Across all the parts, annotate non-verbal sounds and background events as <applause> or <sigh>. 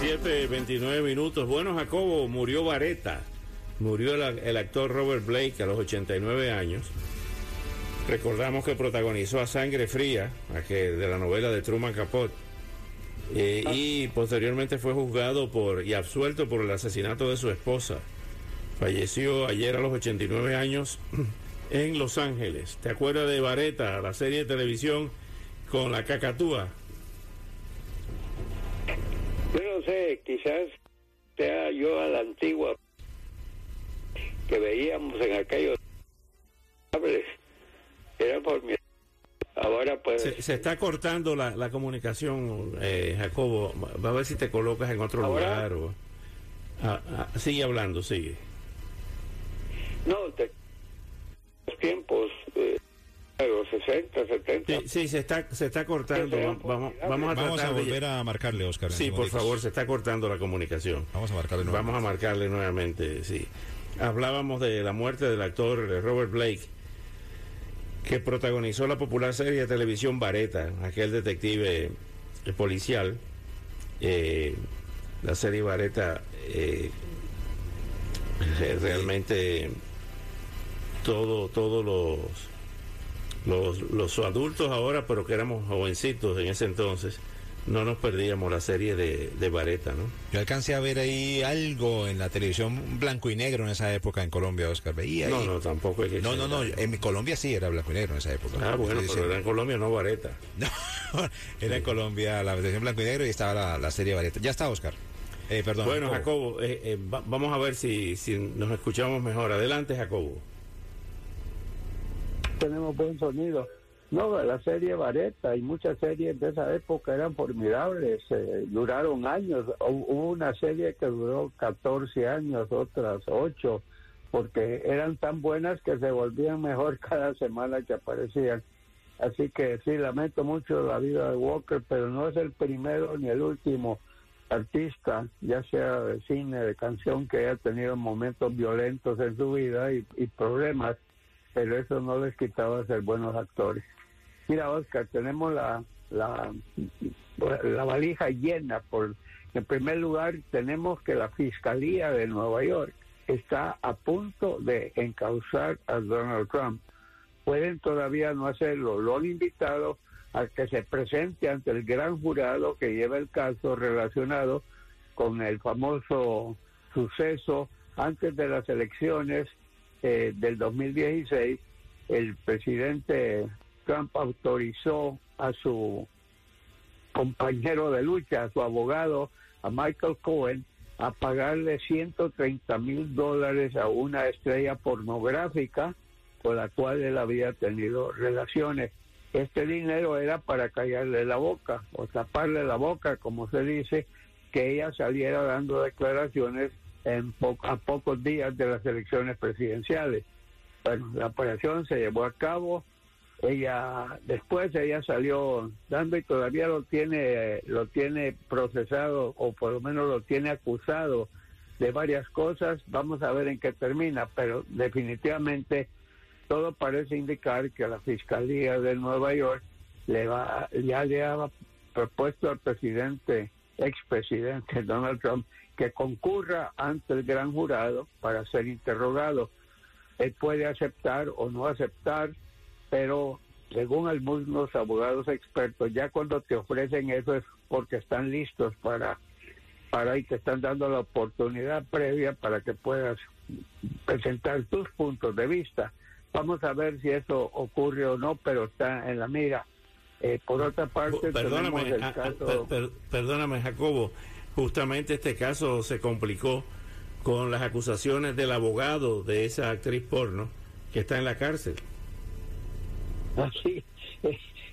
7, 29 minutos. Bueno, Jacobo, murió Vareta. Murió el, actor Robert Blake a los 89 años. Recordamos que protagonizó a Sangre Fría, de la novela de Truman Capote. Eh, y posteriormente fue juzgado por y absuelto por el asesinato de su esposa. Falleció ayer a los 89 años en Los Ángeles. ¿Te acuerdas de Vareta, la serie de televisión con la cacatúa? No sé, quizás sea yo a la antigua que veíamos en aquellos era por mi ahora pues se, se, está cortando la, la comunicación eh, Jacobo va a ver si te colocas en otro ¿Ahora? lugar o ah, ah, sigue hablando sigue no te, los tiempos eh, los 60, 70. Sí, sí, se está, se está cortando. Vamos, vamos, a, vamos a volver de... a marcarle, Oscar. Sí, por favor, se está cortando la comunicación. Vamos a marcarle nuevamente. Vamos a marcarle nuevamente, sí. Hablábamos de la muerte del actor Robert Blake, que protagonizó la popular serie de televisión Vareta, aquel detective eh, policial. Eh, la serie Vareta eh, realmente todo, todos los los, los adultos ahora, pero que éramos jovencitos en ese entonces, no nos perdíamos la serie de, de Vareta, ¿no? Yo alcancé a ver ahí algo en la televisión blanco y negro en esa época en Colombia, Oscar. Veía ahí. No, no, tampoco es que No, no, no, en Colombia sí era blanco y negro en esa época. Ah, bueno, pero era en Colombia, no Vareta. <laughs> No, era en Colombia la televisión blanco y negro y estaba la, la serie Vareta. Ya está, Oscar. Eh, perdón. Bueno, Jacobo, Jacobo eh, eh, va, vamos a ver si, si nos escuchamos mejor. Adelante, Jacobo tenemos buen sonido. No, la serie Vareta y muchas series de esa época eran formidables, eh, duraron años. Hubo una serie que duró 14 años, otras 8, porque eran tan buenas que se volvían mejor <laughs> cada semana que aparecían. Así que sí, lamento mucho la vida de Walker, pero no es el primero ni el último artista, ya sea de cine, de canción, que haya tenido momentos violentos en su vida y, y problemas pero eso no les quitaba ser buenos actores. Mira, Oscar, tenemos la, la, la valija llena. Por, en primer lugar, tenemos que la Fiscalía de Nueva York está a punto de encauzar a Donald Trump. Pueden todavía no hacerlo. Lo han invitado a que se presente ante el gran jurado que lleva el caso relacionado con el famoso suceso antes de las elecciones eh, del 2016, el presidente Trump autorizó a su compañero de lucha, a su abogado, a Michael Cohen, a pagarle 130 mil dólares a una estrella pornográfica con la cual él había tenido relaciones. Este dinero era para callarle la boca o taparle la boca, como se dice, que ella saliera dando declaraciones en a pocos días de las elecciones presidenciales. Bueno, la operación se llevó a cabo. Ella después ella salió dando y todavía lo tiene lo tiene procesado o por lo menos lo tiene acusado de varias cosas. Vamos a ver en qué termina, pero definitivamente todo parece indicar que la fiscalía de Nueva York le va ya le ha propuesto al presidente expresidente Donald Trump que concurra ante el gran jurado para ser interrogado. Él puede aceptar o no aceptar, pero según algunos abogados expertos, ya cuando te ofrecen eso es porque están listos para, para y te están dando la oportunidad previa para que puedas presentar tus puntos de vista. Vamos a ver si eso ocurre o no, pero está en la mira. Eh, por otra parte, perdóname, el caso... perdóname, Jacobo justamente este caso se complicó con las acusaciones del abogado de esa actriz porno que está en la cárcel. Así,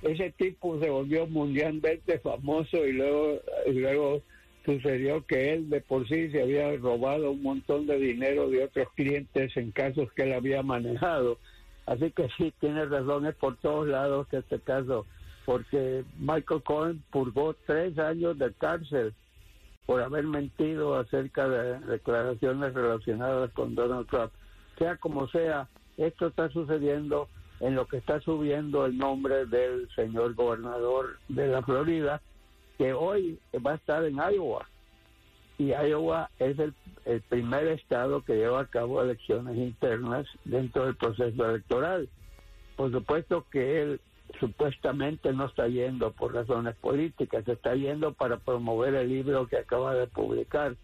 ese tipo se volvió mundialmente famoso y luego, y luego sucedió que él de por sí se había robado un montón de dinero de otros clientes en casos que él había manejado. Así que sí, tiene razones por todos lados este caso, porque Michael Cohen purgó tres años de cárcel por haber mentido acerca de declaraciones relacionadas con Donald Trump. Sea como sea, esto está sucediendo en lo que está subiendo el nombre del señor gobernador de la Florida, que hoy va a estar en Iowa. Y Iowa es el, primer estado que lleva a cabo elecciones internas dentro del proceso electoral. Por supuesto que él supuestamente no está yendo por razones políticas, está yendo para promover el libro que acaba de publicar.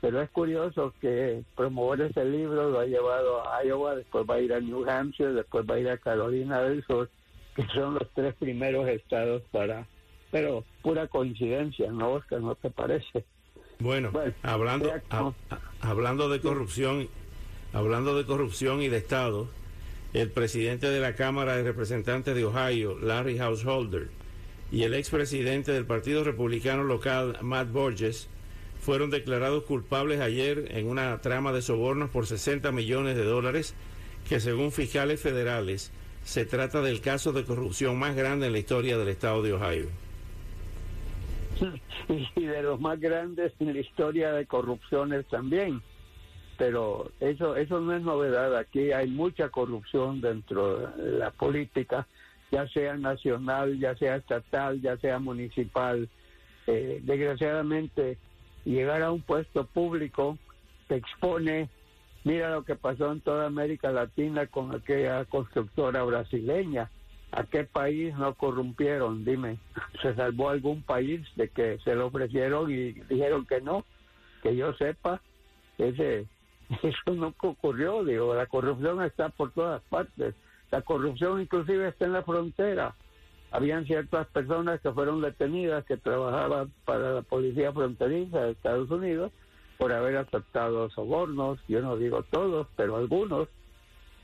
Pero es curioso que promover ese libro lo ha llevado a Iowa, después va a ir a New Hampshire, después va a ir a Carolina del Sur, que son los tres primeros estados para pero pura coincidencia, ¿no, Oscar? ¿No te parece? Bueno, hablando, hablando de corrupción, hablando de corrupción y de Estado, el presidente de la Cámara de Representantes de Ohio, Larry Householder, y el expresidente del Partido Republicano local, Matt Borges, fueron declarados culpables ayer en una trama de sobornos por 60 millones de dólares que según fiscales federales se trata del caso de corrupción más grande en la historia del estado de Ohio. <laughs> y de los más grandes en la historia de corrupciones también. Pero eso, eso no es novedad. Aquí hay mucha corrupción dentro de la política, ya sea nacional, ya sea estatal, ya sea municipal. Eh, desgraciadamente, llegar a un puesto público te expone. Mira lo que pasó en toda América Latina con aquella constructora brasileña ¿A qué país no corrompieron? Dime, <laughs> ¿se salvó algún país de que se lo ofrecieron y dijeron que no? Que yo sepa, ese, <laughs> eso no ocurrió, digo, la corrupción está por todas partes. La corrupción inclusive está en la frontera. Habían ciertas personas que fueron detenidas que trabajaban para la policía fronteriza de Estados Unidos por haber aceptado sobornos, yo no digo todos, pero algunos,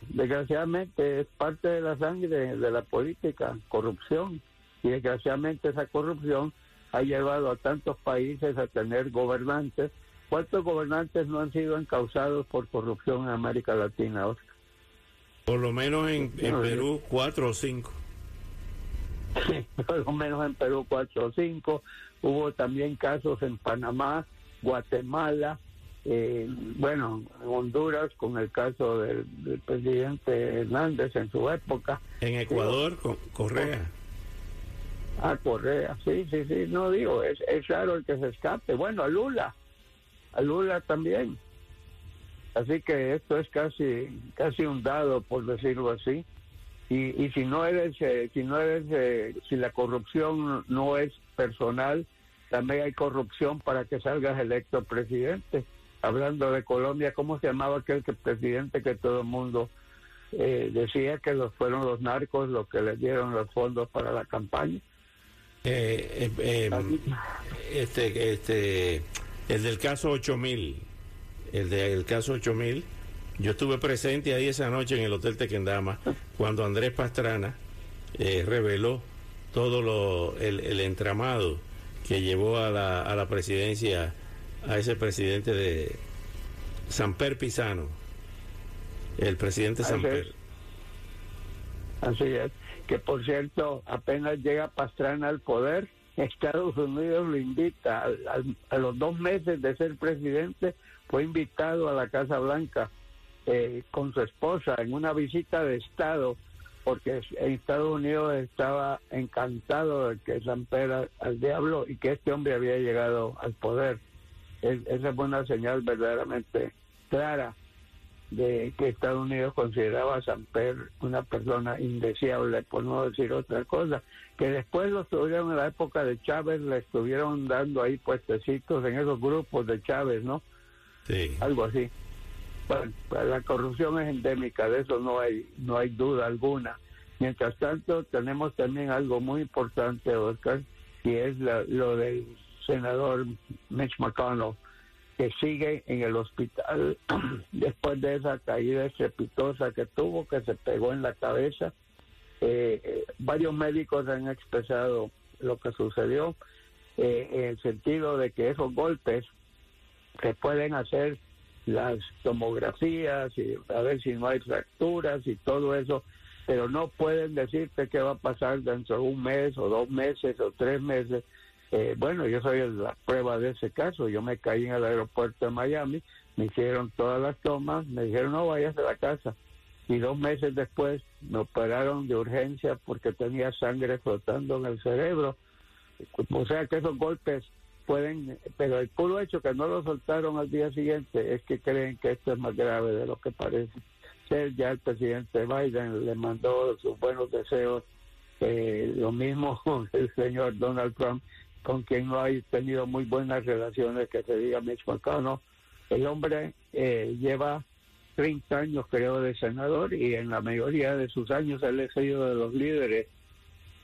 desgraciadamente es parte de la sangre de la política, corrupción, y desgraciadamente esa corrupción ha llevado a tantos países a tener gobernantes. ¿Cuántos gobernantes no han sido encausados por corrupción en América Latina, Oscar? Por lo menos en, Perú, cuatro o cinco. por lo menos en Perú, cuatro o cinco. Hubo también casos en Panamá, Guatemala, eh, bueno, en Honduras con el caso del, presidente Hernández en su época. En Ecuador, con Correa. Ah, Correa, sí, sí, sí, no digo, es, es raro el que se escape. Bueno, a Lula, a Lula también. Así que esto es casi, casi un dado, por decirlo así. Y, y si no eres, eh, si no eres, eh, si la corrupción no es personal, también hay corrupción para que salgas electo presidente hablando de Colombia, ¿cómo se llamaba aquel que, presidente que todo el mundo eh, decía que los fueron los narcos los que les dieron los fondos para la campaña? Eh, eh, em, este, este, el del caso 8000, el del caso 8000, yo estuve presente ahí esa noche en el Hotel Tequendama cuando Andrés Pastrana reveló todo lo, el, el entramado que llevó a la, a la presidencia a ese presidente de Samper Pisano, el presidente Samper. Así es, que por cierto, apenas llega Pastrana al poder, Estados Unidos lo invita, a, los dos meses de ser presidente, fue invitado a la Casa Blanca eh, con su esposa en una visita de Estado, porque en Estados Unidos estaba encantado de que Samper al diablo y que este hombre había llegado al poder. Esa es una señal verdaderamente clara de que Estados Unidos consideraba a Samper una persona indeseable, por no decir otra cosa, que después lo tuvieron en la época de Chávez, le estuvieron dando ahí puestecitos en esos grupos de Chávez, ¿no? Sí. Algo así. Bueno, pues la corrupción es endémica, de eso no hay, no hay duda alguna. Mientras tanto, tenemos también algo muy importante, Oscar, y es lo del senador Mitch McConnell, que sigue en el hospital <clears throat> después de esa caída estrepitosa que tuvo, que se pegó en la cabeza. Eh, eh, varios médicos han expresado lo que sucedió. eh, en el sentido de que esos golpes se pueden hacer las tomografías y a ver si no hay fracturas y todo eso, pero no pueden decirte qué va a pasar dentro de un mes o dos meses o tres meses. Eh, bueno, yo soy la prueba de ese caso. Yo me caí en el aeropuerto de Miami, me hicieron todas las tomas, me dijeron no vayas a la casa. Y dos meses después me operaron de urgencia porque tenía sangre flotando en el cerebro. O sea que esos golpes pueden, pero el puro hecho que no lo soltaron al día siguiente es que creen que esto es más grave de lo que parece ser. Ya el presidente Biden le mandó sus buenos deseos, eh, lo mismo <laughs> el señor Donald Trump, con quien no ha tenido muy buenas relaciones, que se diga Mitch McConnell. El hombre eh, lleva 30 años, creo, de senador y en la mayoría de sus años él ha sido de los líderes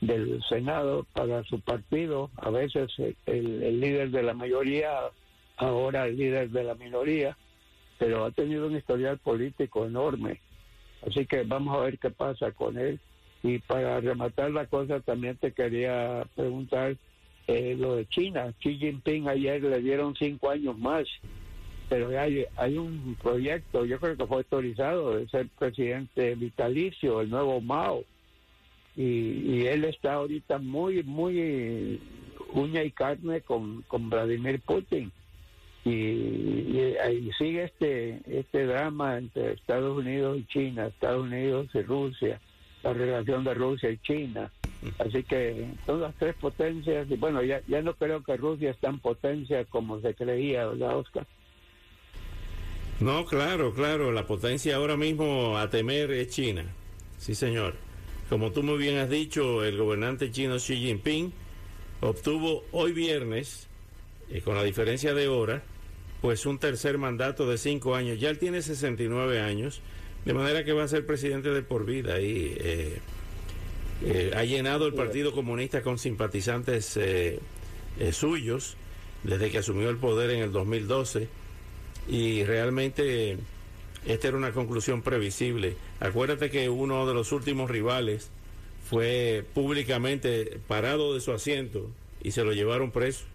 del Senado para su partido, a veces el, líder de la mayoría, ahora el líder de la minoría, pero ha tenido un historial político enorme. Así que vamos a ver qué pasa con él. Y para rematar la cosa, también te quería preguntar eh, lo de China. Xi Jinping ayer le dieron cinco años más, pero hay, hay un proyecto, yo creo que fue autorizado, de ser presidente vitalicio, el nuevo Mao y, él está ahorita muy, muy uña y carne con, con Vladimir Putin. Y, ahí sigue este, este drama entre Estados Unidos y China, Estados Unidos y Rusia, la relación de Rusia y China. Así que son las tres potencias, y bueno, ya, ya no creo que Rusia es tan potencia como se creía, ¿verdad, Oscar? No, claro, claro, la potencia ahora mismo a temer es China. Sí, señor. Como tú muy bien has dicho, el gobernante chino Xi Jinping obtuvo hoy viernes, eh, con la diferencia de hora, pues un tercer mandato de cinco años. Ya él tiene 69 años, de manera que va a ser presidente de por vida y eh, eh, ha llenado el Partido Comunista con simpatizantes suyos desde que asumió el poder en el 2012 y realmente esta era una conclusión previsible. Acuérdate que uno de los últimos rivales fue públicamente parado de su asiento y se lo llevaron preso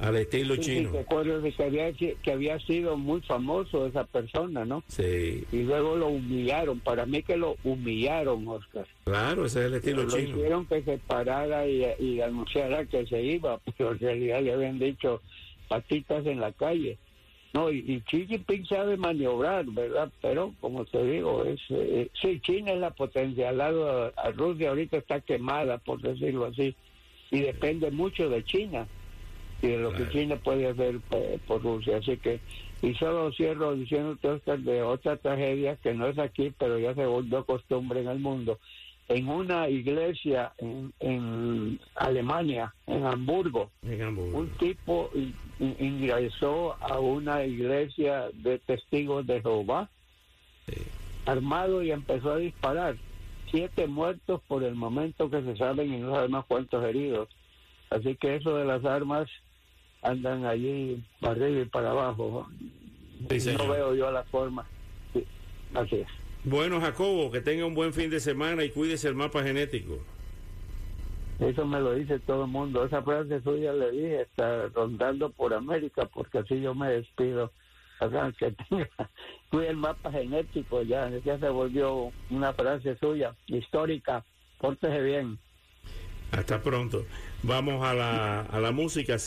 al estilo chino. Sí, recuerdo que había, que había sido muy famoso esa persona, ¿no? Sí. Y luego lo humillaron. Para mí que lo humillaron, Oscar. Claro, ese es el estilo chino. Lo hicieron que se parara y, y anunciara que se iba, <laughs> pero en realidad le habían dicho patitas en la calle. No, y, y, Xi Jinping sabe maniobrar, ¿verdad? Pero, como te digo, es eh, sí, China es la potencia. Al lado a, Rusia ahorita está quemada, por decirlo así, y depende mucho de China y de lo que China puede hacer eh, por, Rusia. Así que, y solo cierro diciendo de otra tragedia que no es aquí, pero ya se volvió costumbre en el mundo en una iglesia en, Alemania, en Hamburgo. Un tipo ingresó a una iglesia de testigos de Jehová, armado y empezó a disparar. Siete muertos por el momento que se saben y no sabemos cuántos heridos. Así que eso de las armas andan allí para arriba y para abajo. no veo yo la forma. así es. Bueno, Jacobo, que tenga un buen fin de semana y cuídese el mapa genético. Eso me lo dice todo el mundo. Esa frase suya le dije, está rondando por América, porque así yo me despido. O sea, que <laughs> tenga, cuide el mapa genético, ya, ya se volvió una frase suya, histórica. Pórtese bien. Hasta pronto. Vamos a la, a la música.